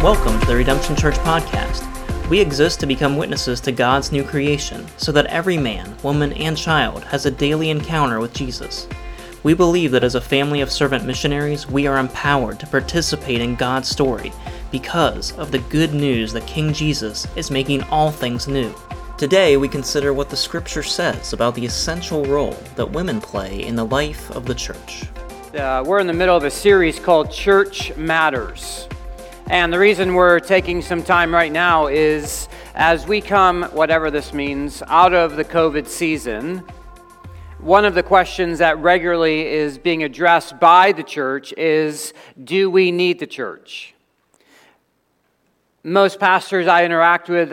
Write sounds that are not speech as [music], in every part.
Welcome to the Redemption Church podcast. We exist to become witnesses to God's new creation so that every man, woman, and child has a daily encounter with Jesus. We believe that as a family of servant missionaries, we are empowered to participate in God's story because of the good news that King Jesus is making all things new. Today, we consider what the scripture says about the essential role that women play in the life of the church. Uh, we're in the middle of a series called Church Matters. And the reason we're taking some time right now is as we come, whatever this means, out of the COVID season, one of the questions that regularly is being addressed by the church is do we need the church? Most pastors I interact with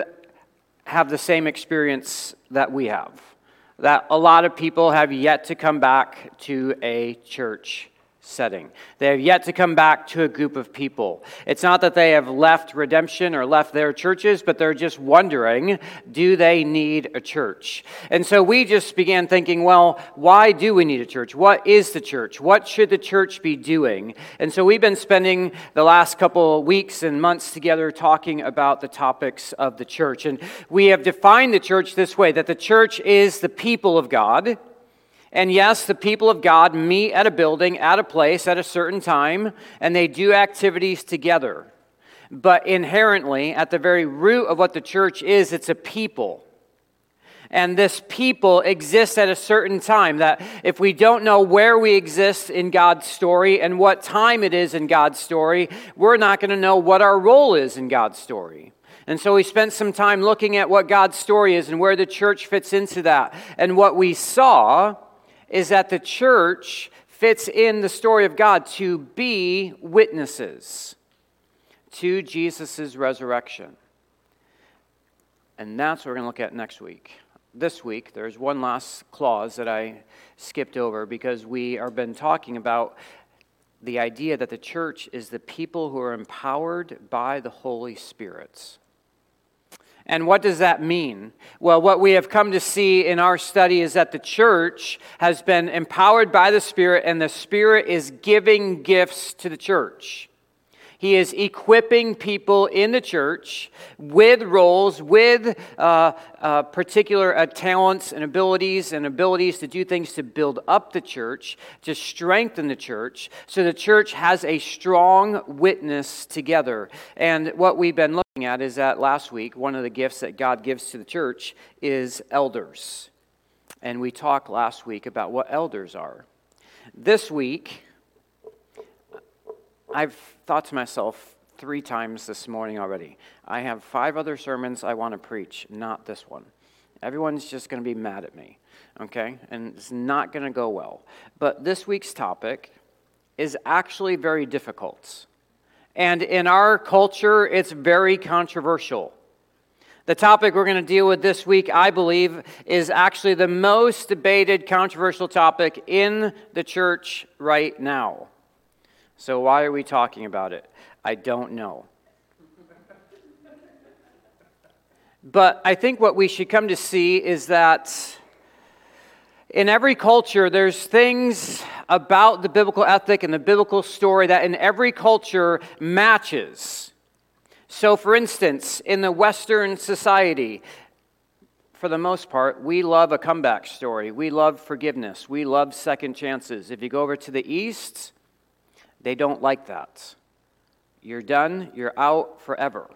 have the same experience that we have. That a lot of people have yet to come back to a church setting. They have yet to come back to a group of people. It's not that they have left redemption or left their churches, but they're just wondering do they need a church? And so we just began thinking, well, why do we need a church? What is the church? What should the church be doing? And so we've been spending the last couple weeks and months together talking about the topics of the church. And we have defined the church this way that the church is the people of God and yes, the people of God meet at a building, at a place, at a certain time, and they do activities together. But inherently, at the very root of what the church is, it's a people. And this people exists at a certain time. That if we don't know where we exist in God's story and what time it is in God's story, we're not going to know what our role is in God's story. And so we spent some time looking at what God's story is and where the church fits into that. And what we saw is that the church fits in the story of God to be witnesses to Jesus' resurrection. And that's what we're going to look at next week. This week, there's one last clause that I skipped over because we have been talking about the idea that the church is the people who are empowered by the Holy Spirit. And what does that mean? Well, what we have come to see in our study is that the church has been empowered by the Spirit, and the Spirit is giving gifts to the church. He is equipping people in the church with roles, with uh, uh, particular uh, talents and abilities, and abilities to do things to build up the church, to strengthen the church, so the church has a strong witness together. And what we've been looking at is that last week, one of the gifts that God gives to the church is elders. And we talked last week about what elders are. This week, I've thought to myself three times this morning already I have five other sermons I want to preach, not this one. Everyone's just going to be mad at me, okay? And it's not going to go well. But this week's topic is actually very difficult. And in our culture, it's very controversial. The topic we're going to deal with this week, I believe, is actually the most debated, controversial topic in the church right now. So, why are we talking about it? I don't know. But I think what we should come to see is that in every culture, there's things about the biblical ethic and the biblical story that in every culture matches. So, for instance, in the Western society, for the most part, we love a comeback story. We love forgiveness. We love second chances. If you go over to the East, they don't like that. You're done, you're out forever.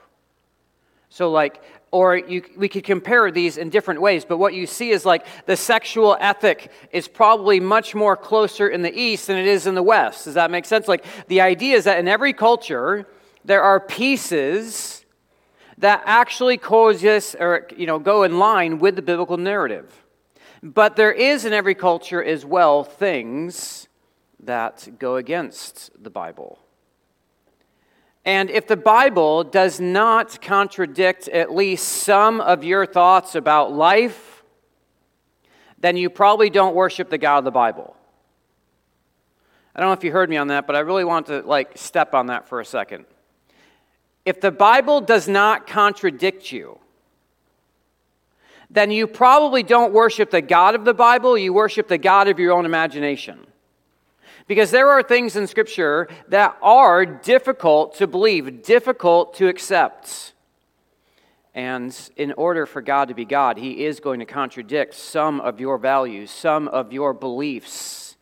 So, like, or you, we could compare these in different ways, but what you see is like the sexual ethic is probably much more closer in the East than it is in the West. Does that make sense? Like, the idea is that in every culture, there are pieces that actually coexist or, you know, go in line with the biblical narrative. But there is in every culture as well things that go against the Bible. And if the Bible does not contradict at least some of your thoughts about life, then you probably don't worship the God of the Bible. I don't know if you heard me on that, but I really want to like step on that for a second. If the Bible does not contradict you, then you probably don't worship the God of the Bible, you worship the God of your own imagination. Because there are things in Scripture that are difficult to believe, difficult to accept. And in order for God to be God, He is going to contradict some of your values, some of your beliefs.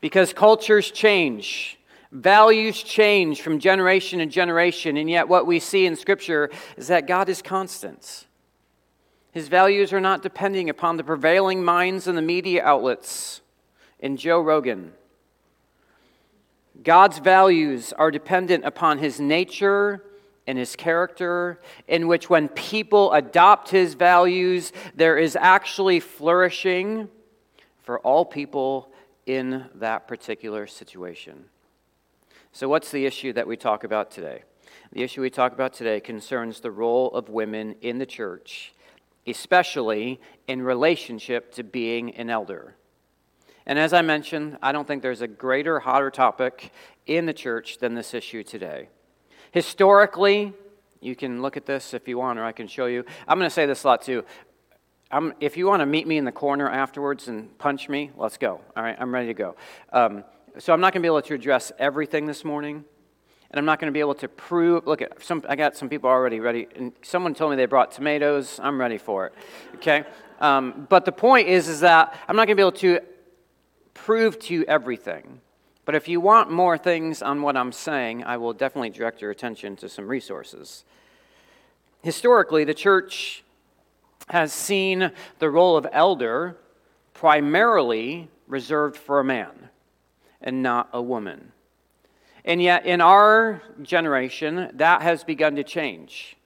Because cultures change, values change from generation to generation, and yet what we see in Scripture is that God is constant. His values are not depending upon the prevailing minds and the media outlets in Joe Rogan. God's values are dependent upon his nature and his character, in which when people adopt his values, there is actually flourishing for all people in that particular situation. So, what's the issue that we talk about today? The issue we talk about today concerns the role of women in the church, especially in relationship to being an elder. And as I mentioned, I don't think there's a greater, hotter topic in the church than this issue today. Historically, you can look at this if you want, or I can show you. I'm going to say this a lot too. I'm, if you want to meet me in the corner afterwards and punch me, let's go. All right, I'm ready to go. Um, so I'm not going to be able to address everything this morning, and I'm not going to be able to prove. Look at some. I got some people already ready, and someone told me they brought tomatoes. I'm ready for it. Okay, um, but the point is, is that I'm not going to be able to prove to you everything. But if you want more things on what I'm saying, I will definitely direct your attention to some resources. Historically, the church has seen the role of elder primarily reserved for a man and not a woman. And yet, in our generation, that has begun to change.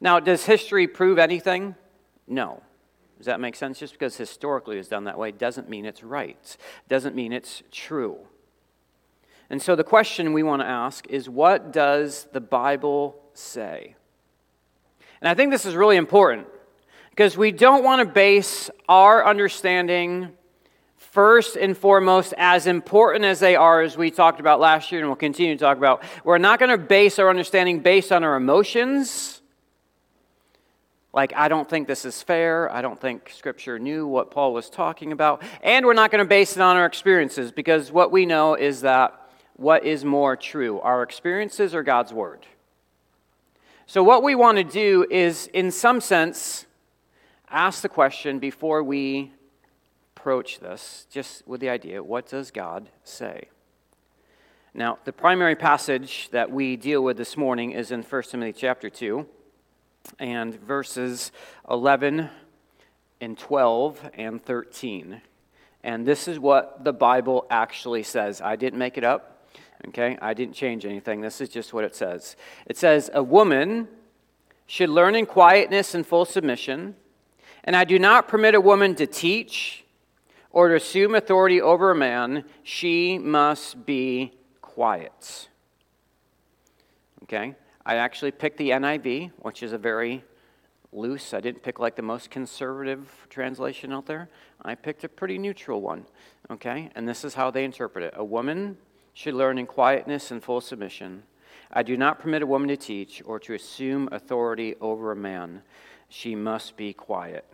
Now, does history prove anything? No. Does that make sense? Just because historically it's done that way doesn't mean it's right, doesn't mean it's true. And so the question we want to ask is what does the Bible say? And I think this is really important because we don't want to base our understanding first and foremost, as important as they are, as we talked about last year and we'll continue to talk about, we're not going to base our understanding based on our emotions like, I don't think this is fair. I don't think Scripture knew what Paul was talking about. And we're not going to base it on our experiences because what we know is that what is more true, our experiences or God's Word? So, what we want to do is, in some sense, ask the question before we approach this, just with the idea what does God say? Now, the primary passage that we deal with this morning is in 1 Timothy chapter 2 and verses 11 and 12 and 13. And this is what the Bible actually says. I didn't make it up, okay? I didn't change anything. This is just what it says. It says, A woman should learn in quietness and full submission, and I do not permit a woman to teach or to assume authority over a man. She must be quiet. Okay? I actually picked the NIV, which is a very loose, I didn't pick like the most conservative translation out there. I picked a pretty neutral one, okay? And this is how they interpret it A woman should learn in quietness and full submission. I do not permit a woman to teach or to assume authority over a man. She must be quiet.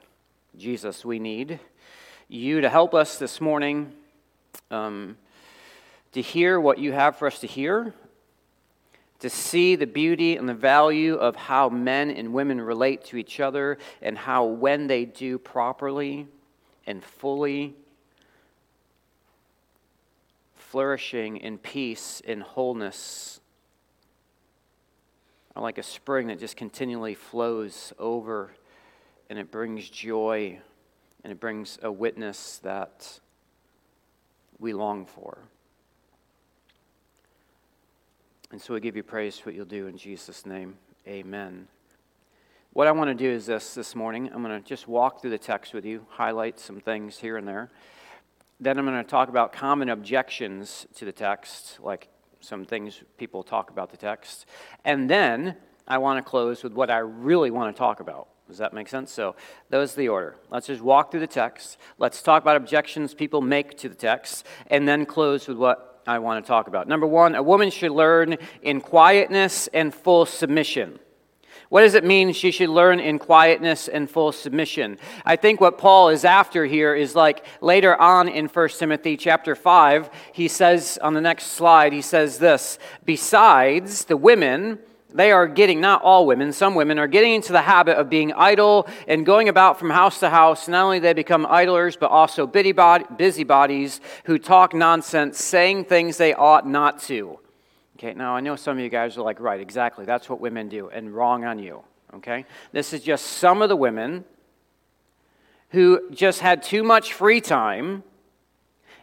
Jesus, we need you to help us this morning um, to hear what you have for us to hear to see the beauty and the value of how men and women relate to each other and how, when they do properly and fully, flourishing in peace and wholeness are like a spring that just continually flows over and it brings joy and it brings a witness that we long for. And so we give you praise for what you'll do in Jesus' name. Amen. What I want to do is this this morning. I'm going to just walk through the text with you, highlight some things here and there. Then I'm going to talk about common objections to the text, like some things people talk about the text. And then I want to close with what I really want to talk about. Does that make sense? So, those the order. Let's just walk through the text. Let's talk about objections people make to the text, and then close with what I want to talk about. Number one, a woman should learn in quietness and full submission. What does it mean she should learn in quietness and full submission? I think what Paul is after here is like later on in 1 Timothy chapter 5, he says on the next slide, he says this Besides, the women, they are getting, not all women, some women are getting into the habit of being idle and going about from house to house. Not only they become idlers, but also busybodies who talk nonsense, saying things they ought not to. Okay, now I know some of you guys are like, right, exactly, that's what women do, and wrong on you. Okay? This is just some of the women who just had too much free time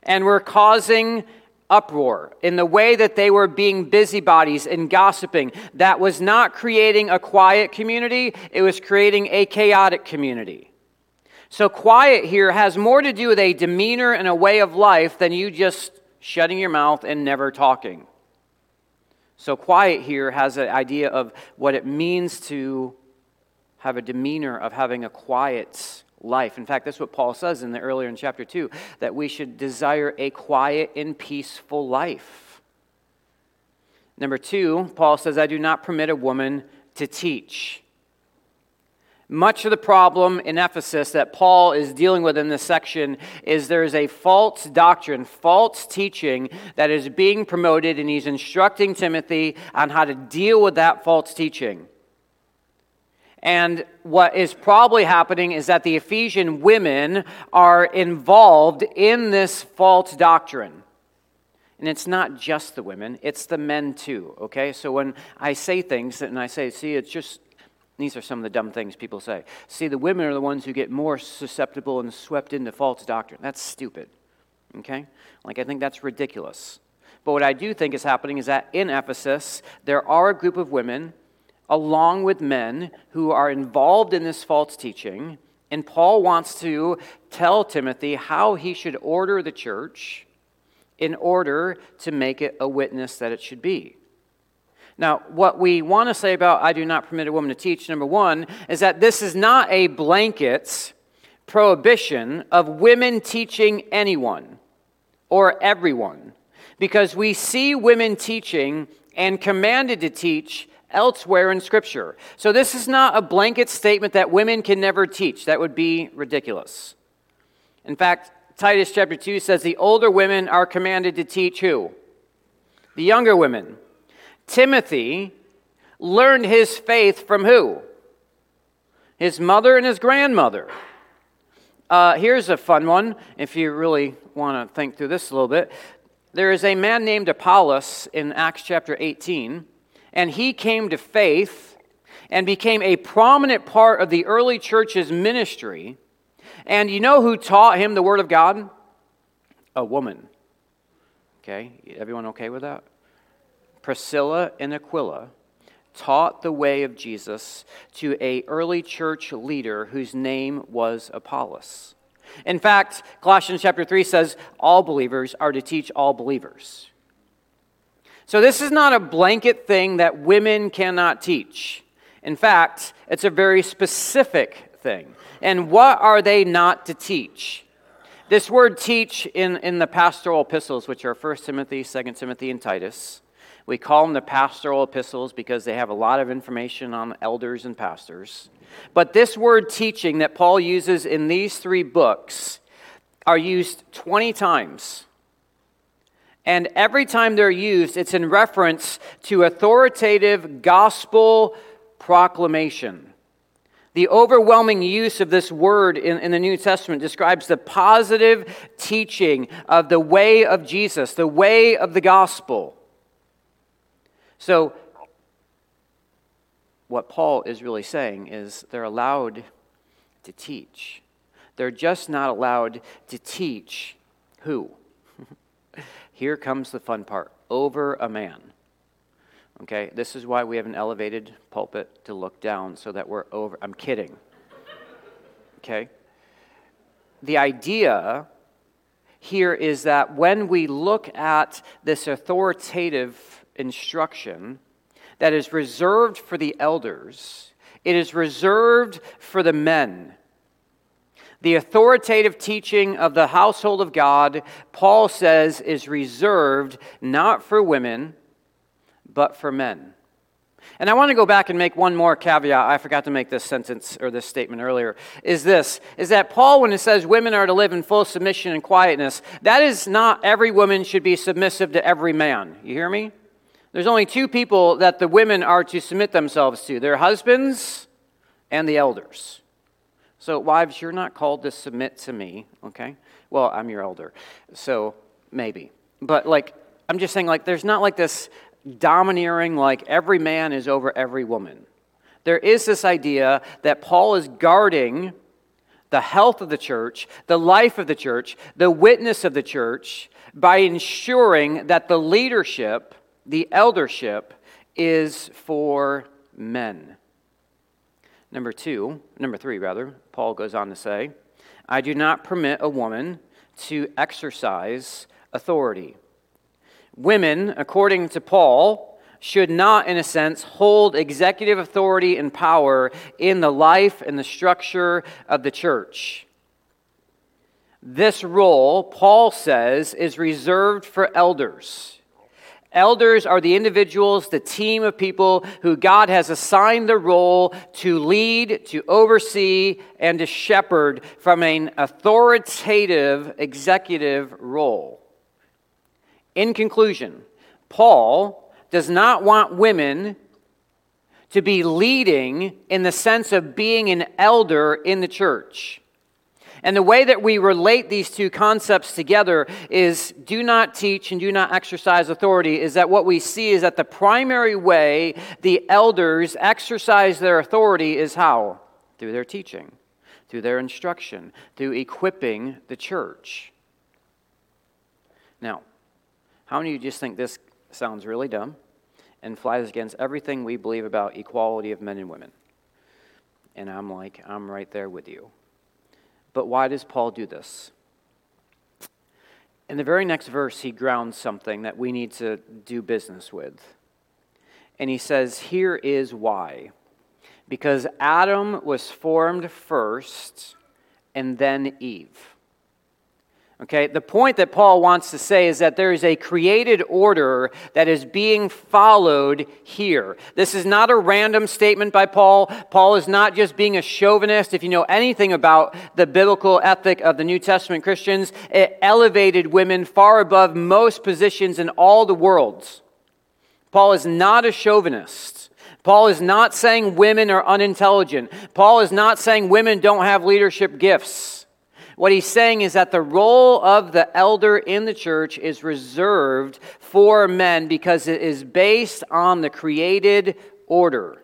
and were causing uproar in the way that they were being busybodies and gossiping. That was not creating a quiet community, it was creating a chaotic community. So, quiet here has more to do with a demeanor and a way of life than you just shutting your mouth and never talking. So, quiet here has an idea of what it means to have a demeanor of having a quiet life. In fact, that's what Paul says in the earlier in chapter 2 that we should desire a quiet and peaceful life. Number 2, Paul says, I do not permit a woman to teach. Much of the problem in Ephesus that Paul is dealing with in this section is there is a false doctrine, false teaching that is being promoted, and he's instructing Timothy on how to deal with that false teaching. And what is probably happening is that the Ephesian women are involved in this false doctrine. And it's not just the women, it's the men too, okay? So when I say things and I say, see, it's just these are some of the dumb things people say. See, the women are the ones who get more susceptible and swept into false doctrine. That's stupid. Okay? Like, I think that's ridiculous. But what I do think is happening is that in Ephesus, there are a group of women, along with men, who are involved in this false teaching. And Paul wants to tell Timothy how he should order the church in order to make it a witness that it should be. Now, what we want to say about I do not permit a woman to teach, number one, is that this is not a blanket prohibition of women teaching anyone or everyone, because we see women teaching and commanded to teach elsewhere in Scripture. So this is not a blanket statement that women can never teach. That would be ridiculous. In fact, Titus chapter 2 says the older women are commanded to teach who? The younger women. Timothy learned his faith from who? His mother and his grandmother. Uh, here's a fun one, if you really want to think through this a little bit. There is a man named Apollos in Acts chapter 18, and he came to faith and became a prominent part of the early church's ministry. And you know who taught him the Word of God? A woman. Okay, everyone okay with that? Priscilla and Aquila taught the way of Jesus to a early church leader whose name was Apollos. In fact, Colossians chapter 3 says all believers are to teach all believers. So this is not a blanket thing that women cannot teach. In fact, it's a very specific thing. And what are they not to teach? This word teach in, in the pastoral epistles, which are 1 Timothy, 2 Timothy, and Titus, we call them the pastoral epistles because they have a lot of information on elders and pastors. But this word teaching that Paul uses in these three books are used 20 times. And every time they're used, it's in reference to authoritative gospel proclamation. The overwhelming use of this word in, in, the New Testament describes the positive teaching of the way of Jesus, the way of the gospel. So, what Paul is really saying is they're allowed to teach. They're just not allowed to teach who? Here comes the fun part over a man. Okay, this is why we have an elevated pulpit to look down so that we're over. I'm kidding. Okay? The idea here is that when we look at this authoritative instruction that is reserved for the elders, it is reserved for the men. The authoritative teaching of the household of God, Paul says, is reserved not for women, but for men. And I want to go back and make one more caveat. I forgot to make this sentence or this statement earlier. Is this is that Paul when it says women are to live in full submission and quietness, that is not every woman should be submissive to every man. You hear me? There's only two people that the women are to submit themselves to. Their husbands and the elders. So wives, you're not called to submit to me, okay? Well, I'm your elder. So maybe. But like I'm just saying like there's not like this domineering like every man is over every woman. There is this idea that Paul is guarding the health of the church, the life of the church, the witness of the church by ensuring that the leadership, the eldership, is for men. Number two, number three, rather, Paul goes on to say, I do not permit a woman to exercise authority. Women, according to Paul, should not, in a sense, hold executive authority and power in the life and the structure of the church. This role, Paul says, is reserved for elders. Elders are the individuals, the team of people who God has assigned the role to lead, to oversee, and to shepherd from an authoritative executive role. In conclusion, Paul does not want women to be leading in the sense of being an elder in the church. And the way that we relate these two concepts together is do not teach and do not exercise authority. Is that what we see is that the primary way the elders exercise their authority is how? Through their teaching, through their instruction, through equipping the church. Now, how many of you just think this sounds really dumb and flies against everything we believe about equality of men and women? And I'm like, I'm right there with you. But why does Paul do this? In the very next verse, he grounds something that we need to do business with. And he says, Here is why. Because Adam was formed first and then Eve. Okay, the point that Paul wants to say is that there is a created order that is being followed here. This is not a random statement by Paul. Paul is not just being a chauvinist. If you know anything about the biblical ethic of the New Testament Christians, it elevated women far above most positions in all the worlds. Paul is not a chauvinist. Paul is not saying women are unintelligent. Paul is not saying women don't have leadership gifts. What he's saying is that the role of the elder in the church is reserved for men because it is based on the created order.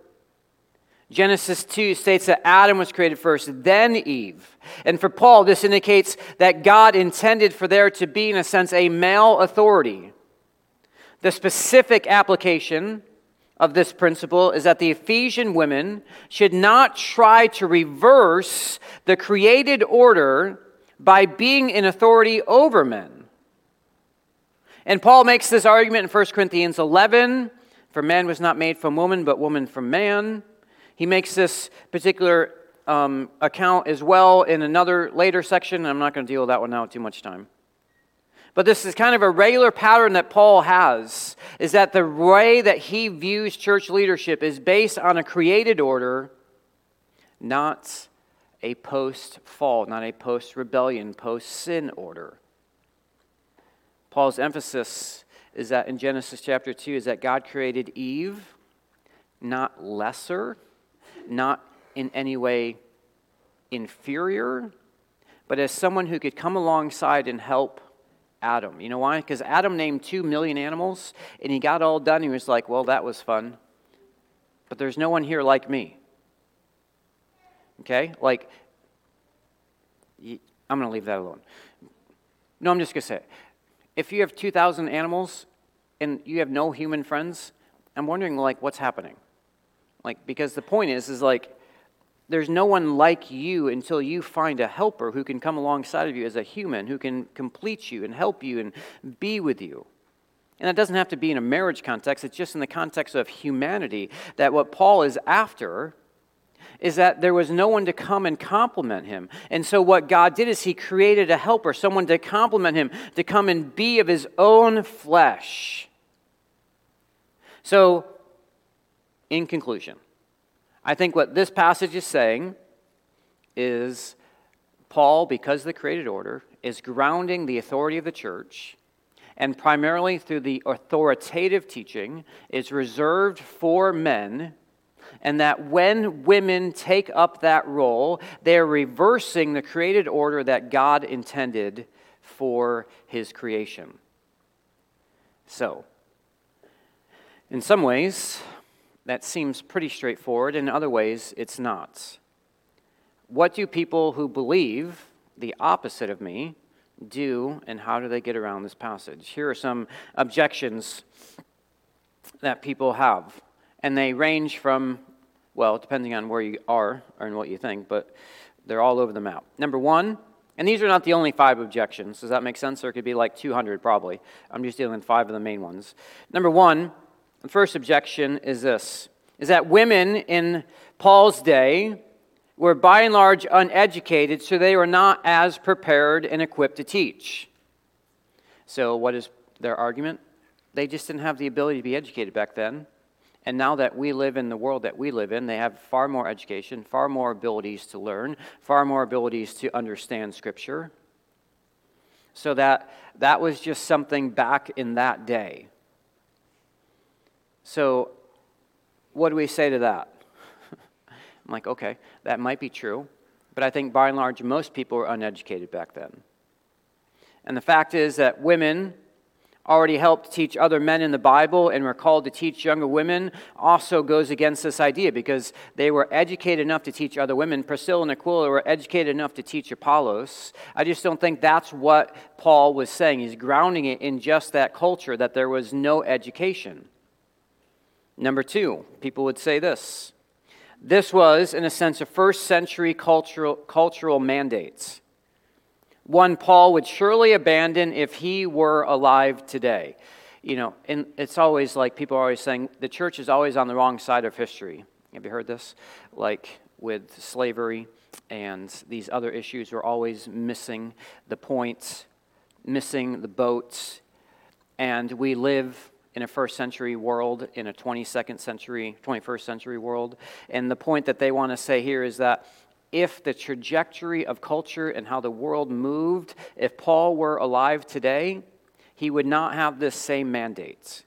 Genesis 2 states that Adam was created first, then Eve. And for Paul, this indicates that God intended for there to be, in a sense, a male authority. The specific application of this principle is that the Ephesian women should not try to reverse the created order by being in authority over men. And Paul makes this argument in 1 Corinthians 11 for man was not made from woman, but woman from man. He makes this particular um, account as well in another later section. I'm not going to deal with that one now, too much time. But this is kind of a regular pattern that Paul has is that the way that he views church leadership is based on a created order, not a post fall, not a post rebellion, post sin order. Paul's emphasis is that in Genesis chapter 2 is that God created Eve not lesser, not in any way inferior, but as someone who could come alongside and help Adam. You know why? Because Adam named two million animals and he got all done. He was like, well, that was fun. But there's no one here like me. Okay? Like, I'm going to leave that alone. No, I'm just going to say If you have 2,000 animals and you have no human friends, I'm wondering, like, what's happening? Like, because the point is, is like, there's no one like you until you find a helper who can come alongside of you as a human, who can complete you and help you and be with you. And that doesn't have to be in a marriage context, it's just in the context of humanity that what Paul is after is that there was no one to come and complement him. And so, what God did is He created a helper, someone to complement him, to come and be of His own flesh. So, in conclusion, I think what this passage is saying is Paul, because of the created order, is grounding the authority of the church and primarily through the authoritative teaching is reserved for men and that when women take up that role, they're reversing the created order that God intended for his creation. So, in some ways, that seems pretty straightforward. In other ways, it's not. What do people who believe the opposite of me do, and how do they get around this passage? Here are some objections that people have, and they range from, well, depending on where you are and what you think, but they're all over the map. Number one, and these are not the only five objections. Does that make sense? There could be like 200 probably. I'm just dealing with five of the main ones. Number one, the first objection is this is that women in Paul's day were by and large uneducated, so they were not as prepared and equipped to teach. So, what is their argument? They just didn't have the ability to be educated back then. And now that we live in the world that we live in, they have far more education, far more abilities to learn, far more abilities to understand Scripture. So that that was just something back in that day. So, what do we say to that? [laughs] I'm like, okay, that might be true. But I think by and large, most people were uneducated back then. And the fact is that women already helped teach other men in the Bible and were called to teach younger women also goes against this idea because they were educated enough to teach other women. Priscilla and Aquila were educated enough to teach Apollos. I just don't think that's what Paul was saying. He's grounding it in just that culture that there was no education. Number two, people would say this this was, in a sense, a first century cultural, cultural mandates. One Paul would surely abandon if he were alive today. You know, and it's always like people are always saying the church is always on the wrong side of history. Have you heard this? Like with slavery and these other issues, we're always missing the points, missing the boats, and we live in a first century world, in a 22nd century, 21st century world. And the point that they want to say here is that if the trajectory of culture and how the world moved, if Paul were alive today, he would not have this same mandate.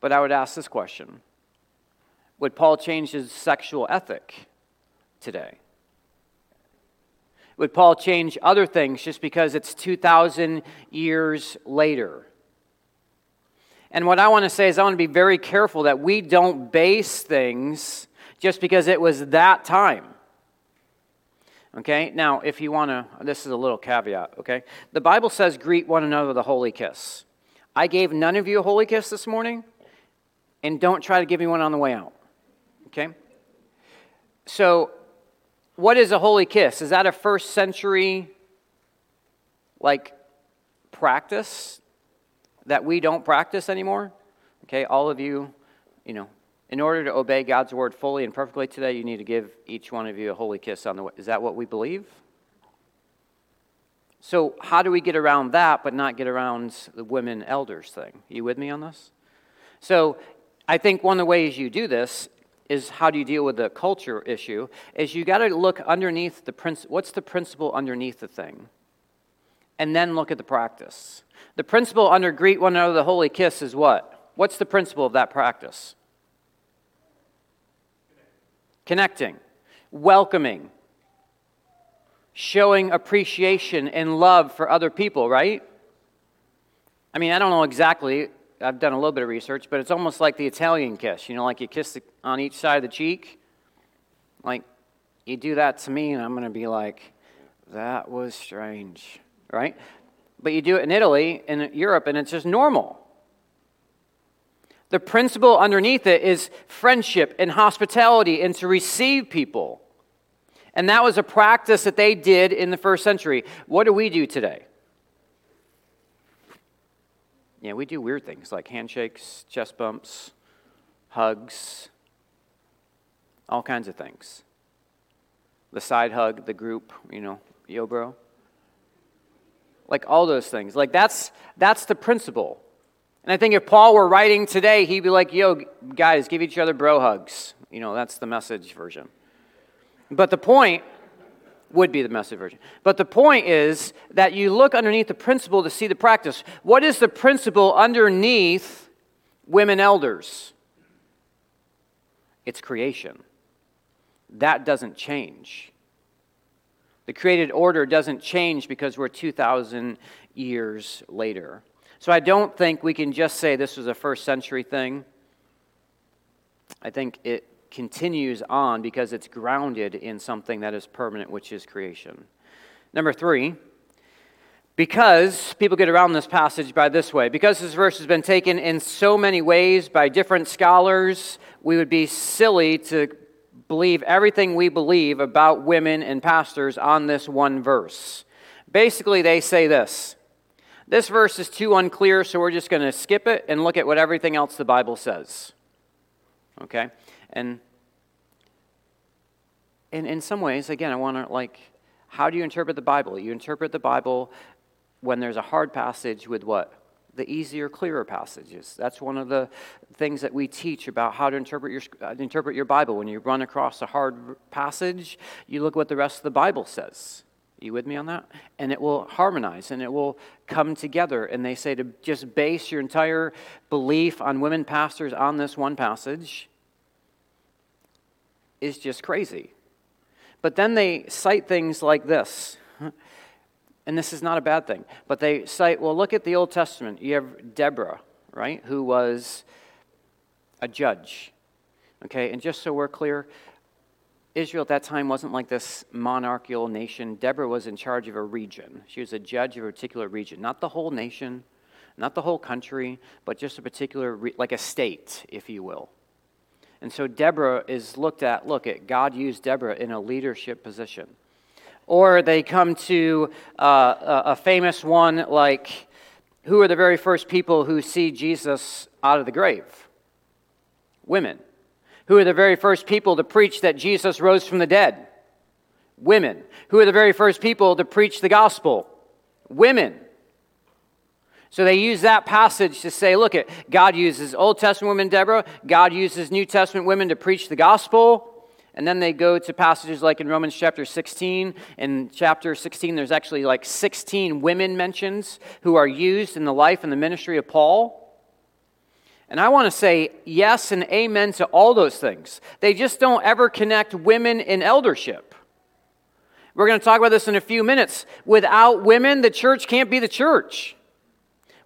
But I would ask this question Would Paul change his sexual ethic today? Would Paul change other things just because it's 2,000 years later? And what I want to say is, I want to be very careful that we don't base things just because it was that time. Okay, now if you want to, this is a little caveat, okay? The Bible says, greet one another with a holy kiss. I gave none of you a holy kiss this morning, and don't try to give me one on the way out, okay? So what is a holy kiss? Is that a first century like practice that we don't practice anymore? Okay, all of you, you know, in order to obey God's word fully and perfectly today, you need to give each one of you a holy kiss on the way. Is that what we believe? So, how do we get around that but not get around the women elders thing? You with me on this? So, I think one of the ways you do this is how do you deal with the culture issue is you got to look underneath the principle what's the principle underneath the thing? And then look at the practice. The principle under greet one another the holy kiss is what? What's the principle of that practice? Connecting. Welcoming. Showing appreciation and love for other people right? I mean i don't know exactly I've done a little bit of research, but it's almost like the Italian kiss. You know, like you kiss the, on each side of the cheek. Like, you do that to me, and I'm going to be like, that was strange, right? But you do it in Italy, in Europe, and it's just normal. The principle underneath it is friendship and hospitality and to receive people. And that was a practice that they did in the first century. What do we do today? Yeah, we do weird things like handshakes, chest bumps, hugs, all kinds of things. The side hug, the group, you know, yo, bro. Like all those things. Like that's that's the principle. And I think if Paul were writing today, he'd be like, yo, guys, give each other bro hugs. You know, that's the message version. But the point would be the message version. But the point is that you look underneath the principle to see the practice. What is the principle underneath women elders? It's creation. That doesn't change. The created order doesn't change because we're 2,000 years later. So I don't think we can just say this was a first century thing. I think it continues on because it's grounded in something that is permanent, which is creation. Number three, because people get around this passage by this way, because this verse has been taken in so many ways by different scholars, we would be silly to believe everything we believe about women and pastors on this one verse. Basically, they say this this verse is too unclear, so we're just going to skip it and look at what everything else the Bible says. Okay? And in, in some ways, again, I want to like, how do you interpret the Bible? You interpret the Bible when there's a hard passage with what? The easier, clearer passages. That's one of the things that we teach about how to interpret your, uh, interpret your Bible. When you run across a hard passage, you look what the rest of the Bible says. You with me on that? And it will harmonize and it will come together. And they say to just base your entire belief on women pastors on this one passage is just crazy. But then they cite things like this. [laughs] And this is not a bad thing. But they cite, well, look at the Old Testament. You have Deborah, right, who was a judge. Okay, and just so we're clear, Israel at that time wasn't like this monarchical nation. Deborah was in charge of a region. She was a judge of a particular region, not the whole nation, not the whole country, but just a particular, re- like a state, if you will. And so Deborah is looked at, look at, God used Deborah in a leadership position. Or they come to uh, a famous one like, who are the very first people who see Jesus out of the grave? Women. Who are the very first people to preach that Jesus rose from the dead? Women. Who are the very first people to preach the gospel? Women. So they use that passage to say, look, at God uses Old Testament women, Deborah. God uses New Testament women to preach the gospel. And then they go to passages like in Romans chapter 16. In chapter 16, there's actually like 16 women mentions who are used in the life and the ministry of Paul. And I want to say yes and amen to all those things. They just don't ever connect women in eldership. We're going to talk about this in a few minutes. Without women, the church can't be the church.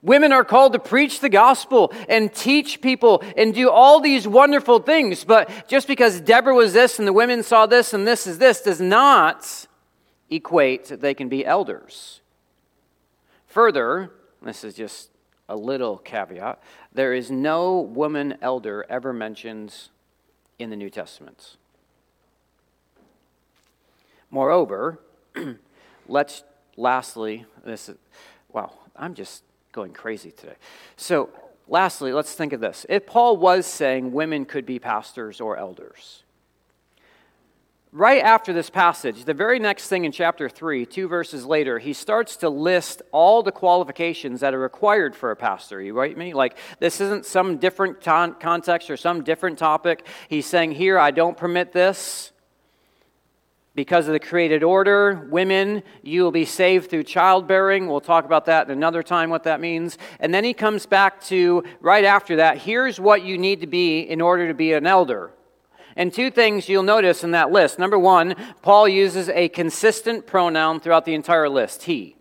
Women are called to preach the gospel and teach people and do all these wonderful things. But just because Deborah was this and the women saw this and this is this does not equate that they can be elders. Further, this is just a little caveat there is no woman elder ever mentioned in the New Testament. Moreover, [clears throat] let's lastly, this is, wow, I'm just going crazy today. So, lastly, let's think of this. If Paul was saying women could be pastors or elders, right after this passage, the very next thing in chapter 3, two verses later, he starts to list all the qualifications that are required for a pastor. You write me? Like, this isn't some different context or some different topic. He's saying, Here, I don't permit this. Because of the created order, women, you will be saved through childbearing. We'll talk about that in another time, what that means. And then he comes back to, right after that, here's what you need to be in order to be an elder. And two things you'll notice in that list. Number one, Paul uses a consistent pronoun throughout the entire list he.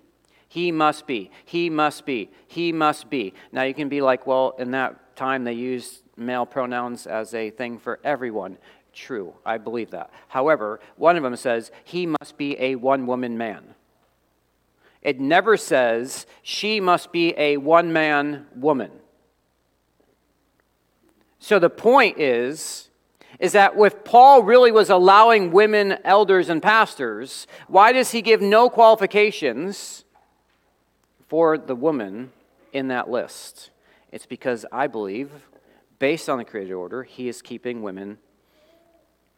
He must be. He must be. He must be. Now you can be like, well, in that time they used male pronouns as a thing for everyone true. I believe that. However, one of them says he must be a one woman man. It never says she must be a one man woman. So the point is is that if Paul really was allowing women elders and pastors, why does he give no qualifications for the woman in that list? It's because I believe, based on the created order, he is keeping women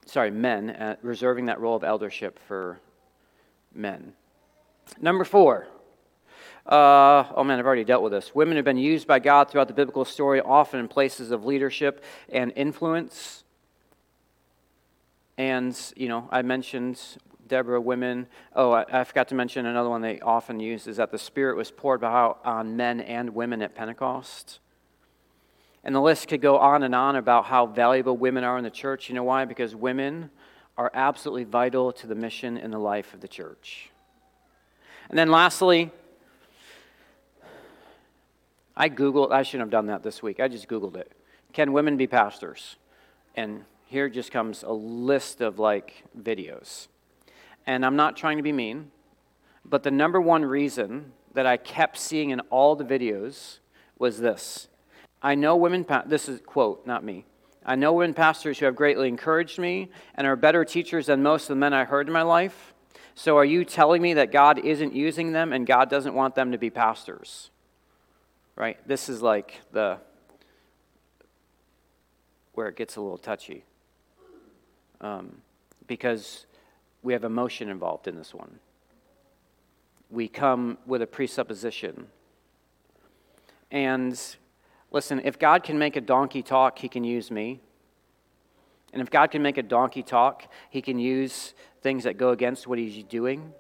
sorry, men, uh, reserving that role of eldership for men. Number four, Uh, oh man, I've already dealt with this. Women have been used by God throughout the biblical story, often in places of leadership and influence. And, you know, I mentioned Deborah, women. Oh, I, I, forgot to mention another one they often use is that the Spirit was poured out on men and women at Pentecost. And the list could go on and on about how valuable women are in the church. You know why? Because women are absolutely vital to the mission and the life of the church. And then lastly, I Googled, I shouldn't have done that this week. I just Googled it. Can women be pastors? And here just comes a list of like videos. And I'm not trying to be mean, but the number one reason that I kept seeing in all the videos was this. I know women, pa- this is quote, not me. I know women pastors who have greatly encouraged me and are better teachers than most of the men I heard in my life. So are you telling me that God isn't using them and God doesn't want them to be pastors? Right? This is like the where it gets a little touchy. Um, because we have emotion involved in this one. We come with a presupposition. And listen, if God can make a donkey talk, he can use me. And if God can make a donkey talk, he can use things that go against what he's doing.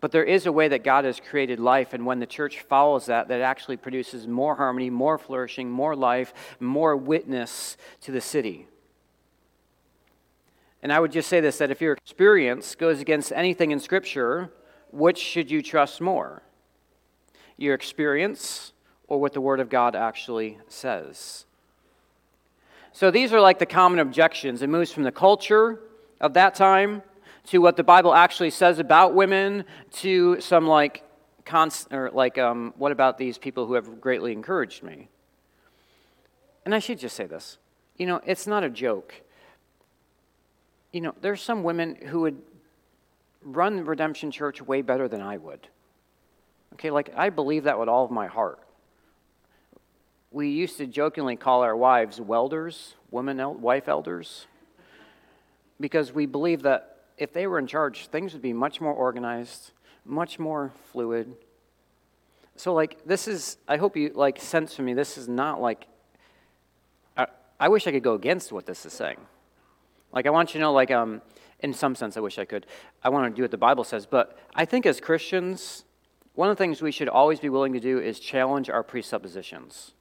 But there is a way that God has created life, and when the church follows that, that actually produces more harmony, more flourishing, more life, more witness to the city. And I would just say this that if your experience goes against anything in Scripture, which should you trust more? Your experience or what the Word of God actually says? So these are like the common objections. It moves from the culture of that time to what the Bible actually says about women to some like, const- or like um, what about these people who have greatly encouraged me? And I should just say this. You know, it's not a joke you know, there's some women who would run Redemption Church way better than I would. Okay, like I believe that with all of my heart. We used to jokingly call our wives welders, women el- wife elders, because we believe that if they were in charge, things would be much more organized, much more fluid. So, like, this is, I hope you, like, sense from me, this is not like, I, I wish I could go against what this is saying. Like, I want you to know, like, um, in some sense, I wish I could. I want to do what the Bible says. But I think as Christians, one of the things we should always be willing to do is challenge our presuppositions.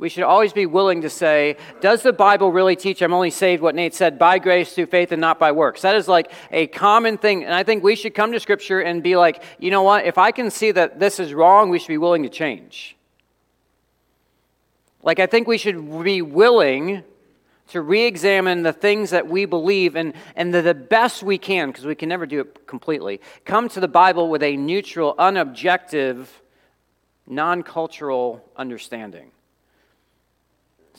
We should always be willing to say, does the Bible really teach I'm only saved, what Nate said, by grace through faith and not by works? That is like a common thing. And I think we should come to Scripture and be like, you know what? If I can see that this is wrong, we should be willing to change. Like, I think we should be willing to re examine the things that we believe and, and the, the best we can, because we can never do it completely, come to the Bible with a neutral, unobjective, non cultural understanding.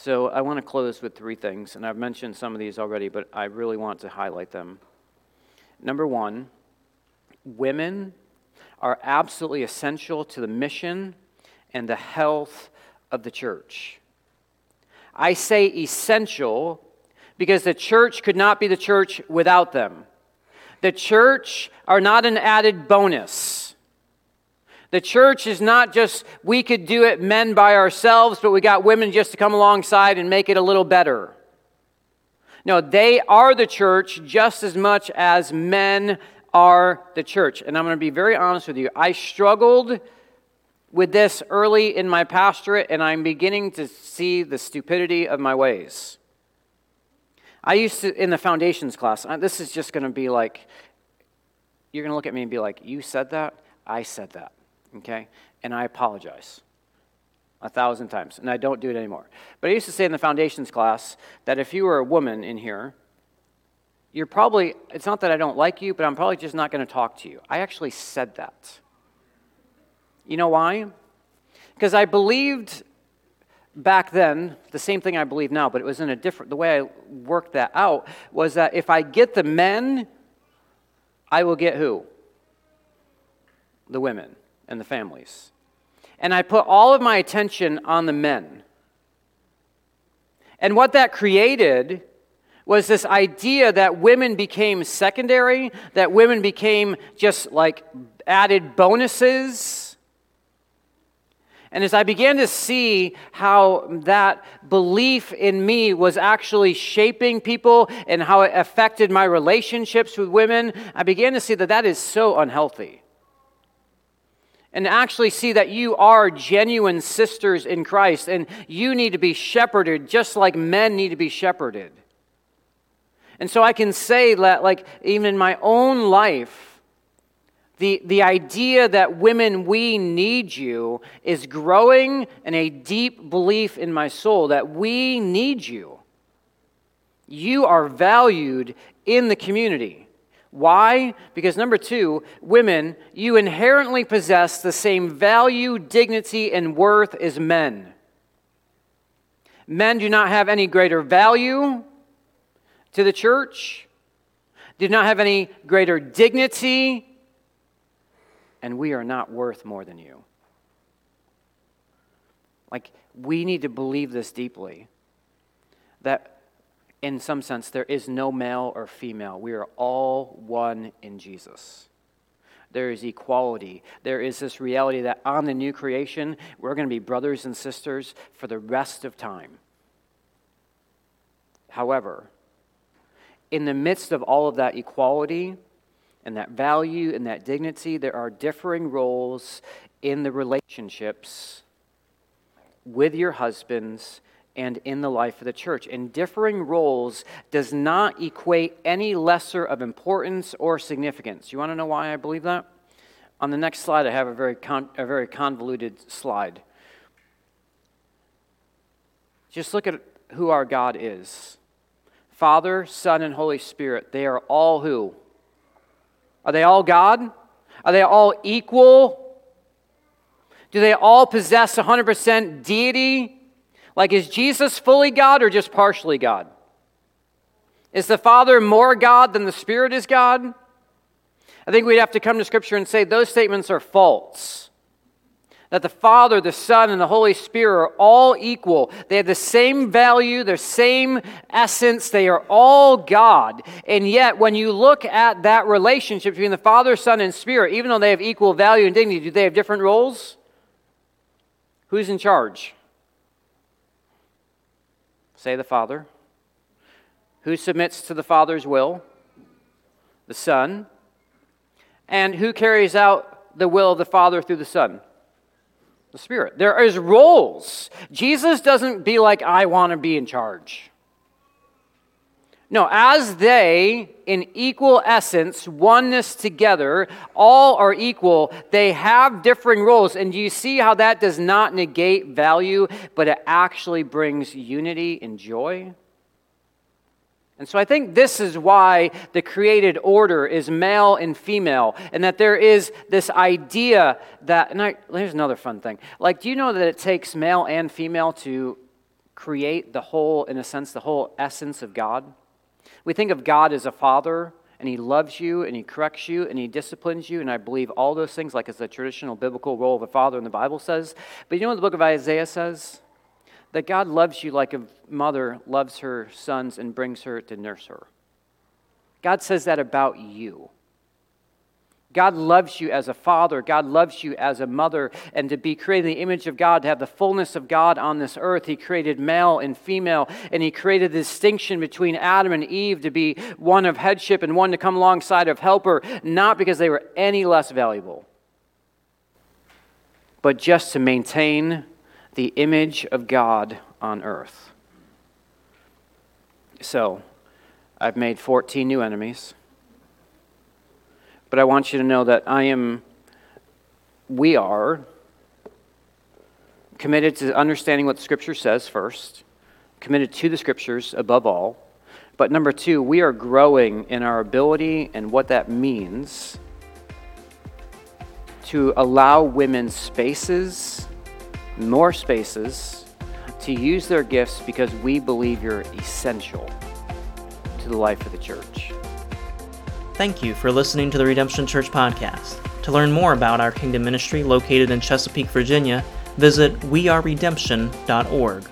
So I want to close with three things, and I've mentioned some of these already, but I really want to highlight them. Number one, women are absolutely essential to the mission and the health of the church. I say essential because the church could not be the church without them. The church are not an added bonus. The church is not just we could do it men by ourselves, but we got women just to come alongside and make it a little better. No, they are the church just as much as men are the church. And I'm going to be very honest with you. I struggled with this early in my pastorate, and I'm beginning to see the stupidity of my ways. I used to, in the foundations class, this is just going to be like, you're going to look at me and be like, You said that? I said that. Okay? And I apologize a thousand times, and I don't do it anymore. But I used to say in the foundations class that if you were a woman in here, you're probably, it's not that I don't like you, but I'm probably just not going to talk to you. I actually said that. You know why? Because I believed back then the same thing I believe now, but it was in a different, the way I worked that out was that if I get the men, I will get who? The women and the families. And I put all of my attention on the men. And what that created was this idea that women became secondary, that women became just like added bonuses. And as I began to see how that belief in me was actually shaping people and how it affected my relationships with women, I began to see that that is so unhealthy. And actually see that you are genuine sisters in Christ and you need to be shepherded just like men need to be shepherded. And so I can say that, like, even in my own life, the, the idea that women, we need you, is growing in a deep belief in my soul that we need you. You are valued in the community. Why? Because number two, women, you inherently possess the same value, dignity, and worth as men. Men do not have any greater value to the church, do not have any greater dignity and we are not worth more than you. Like, we need to believe this deeply that in some sense there is no male or female. We are all one in Jesus. There is equality. There is this reality that on the new creation, we're going to be brothers and sisters for the rest of time. However, in the midst of all of that equality, and that value and that dignity, there are differing roles in the relationships with your husbands and in the life of the church. And differing roles does not equate any lesser of importance or significance. You want to know why I believe that? On the next slide, I have a very, con- a very convoluted slide. Just look at who our God is Father, Son, and Holy Spirit. They are all who? Are they all God? Are they all equal? Do they all possess 100% deity? Like, is Jesus fully God or just partially God? Is the Father more God than the Spirit is God? I think we'd have to come to Scripture and say those statements are false that the Father, the Son, and the Holy Spirit are all equal. They have the same value, the same essence. They are all God. And yet, when you look at that relationship between the Father, Son, and Spirit, even though they have equal value and dignity, do they have different roles? Who's in charge? Say the Father. Who submits to the Father's will? The Son. And who carries out the will of the Father through the Son? the Spirit. There is roles. Jesus doesn't be like, I want to be in charge. No, as they, in equal essence, oneness together, all are equal, they have differing roles. And you see how that does not negate value, but it actually brings unity and joy? And so I think this is why the created order is male and female, and that there is this idea that, and I, here's another fun thing. Like, do you know that it takes male and female to create the whole, in a sense, the whole essence of God? We think of God as a father, and he loves you, and he corrects you, and he disciplines you, and I believe all those things, like as the traditional biblical role of a father in the Bible says. But you know what the book of Isaiah says? that God loves you like a mother loves her sons and brings her to nurse her. God says that about you. God loves you as a father. God loves you as a mother. And to be created in the image of God, to have the fullness of God on this earth, He created male and female. And He created the distinction between Adam and Eve to be one of headship and one to come alongside of helper, not because they were any less valuable, but just to maintain the image of God on earth. So, I've made 14 new enemies. But I want you to know that I am, we are, committed to understanding what the Scripture says first, committed to the Scriptures above all. But number two, we are growing in our ability and what that means to allow women spaces more spaces to use their gifts because we believe you're essential to the life of the church. Thank you for listening to the Redemption Church podcast. To learn more about our kingdom ministry located in Chesapeake, Virginia, visit weareredemption.org.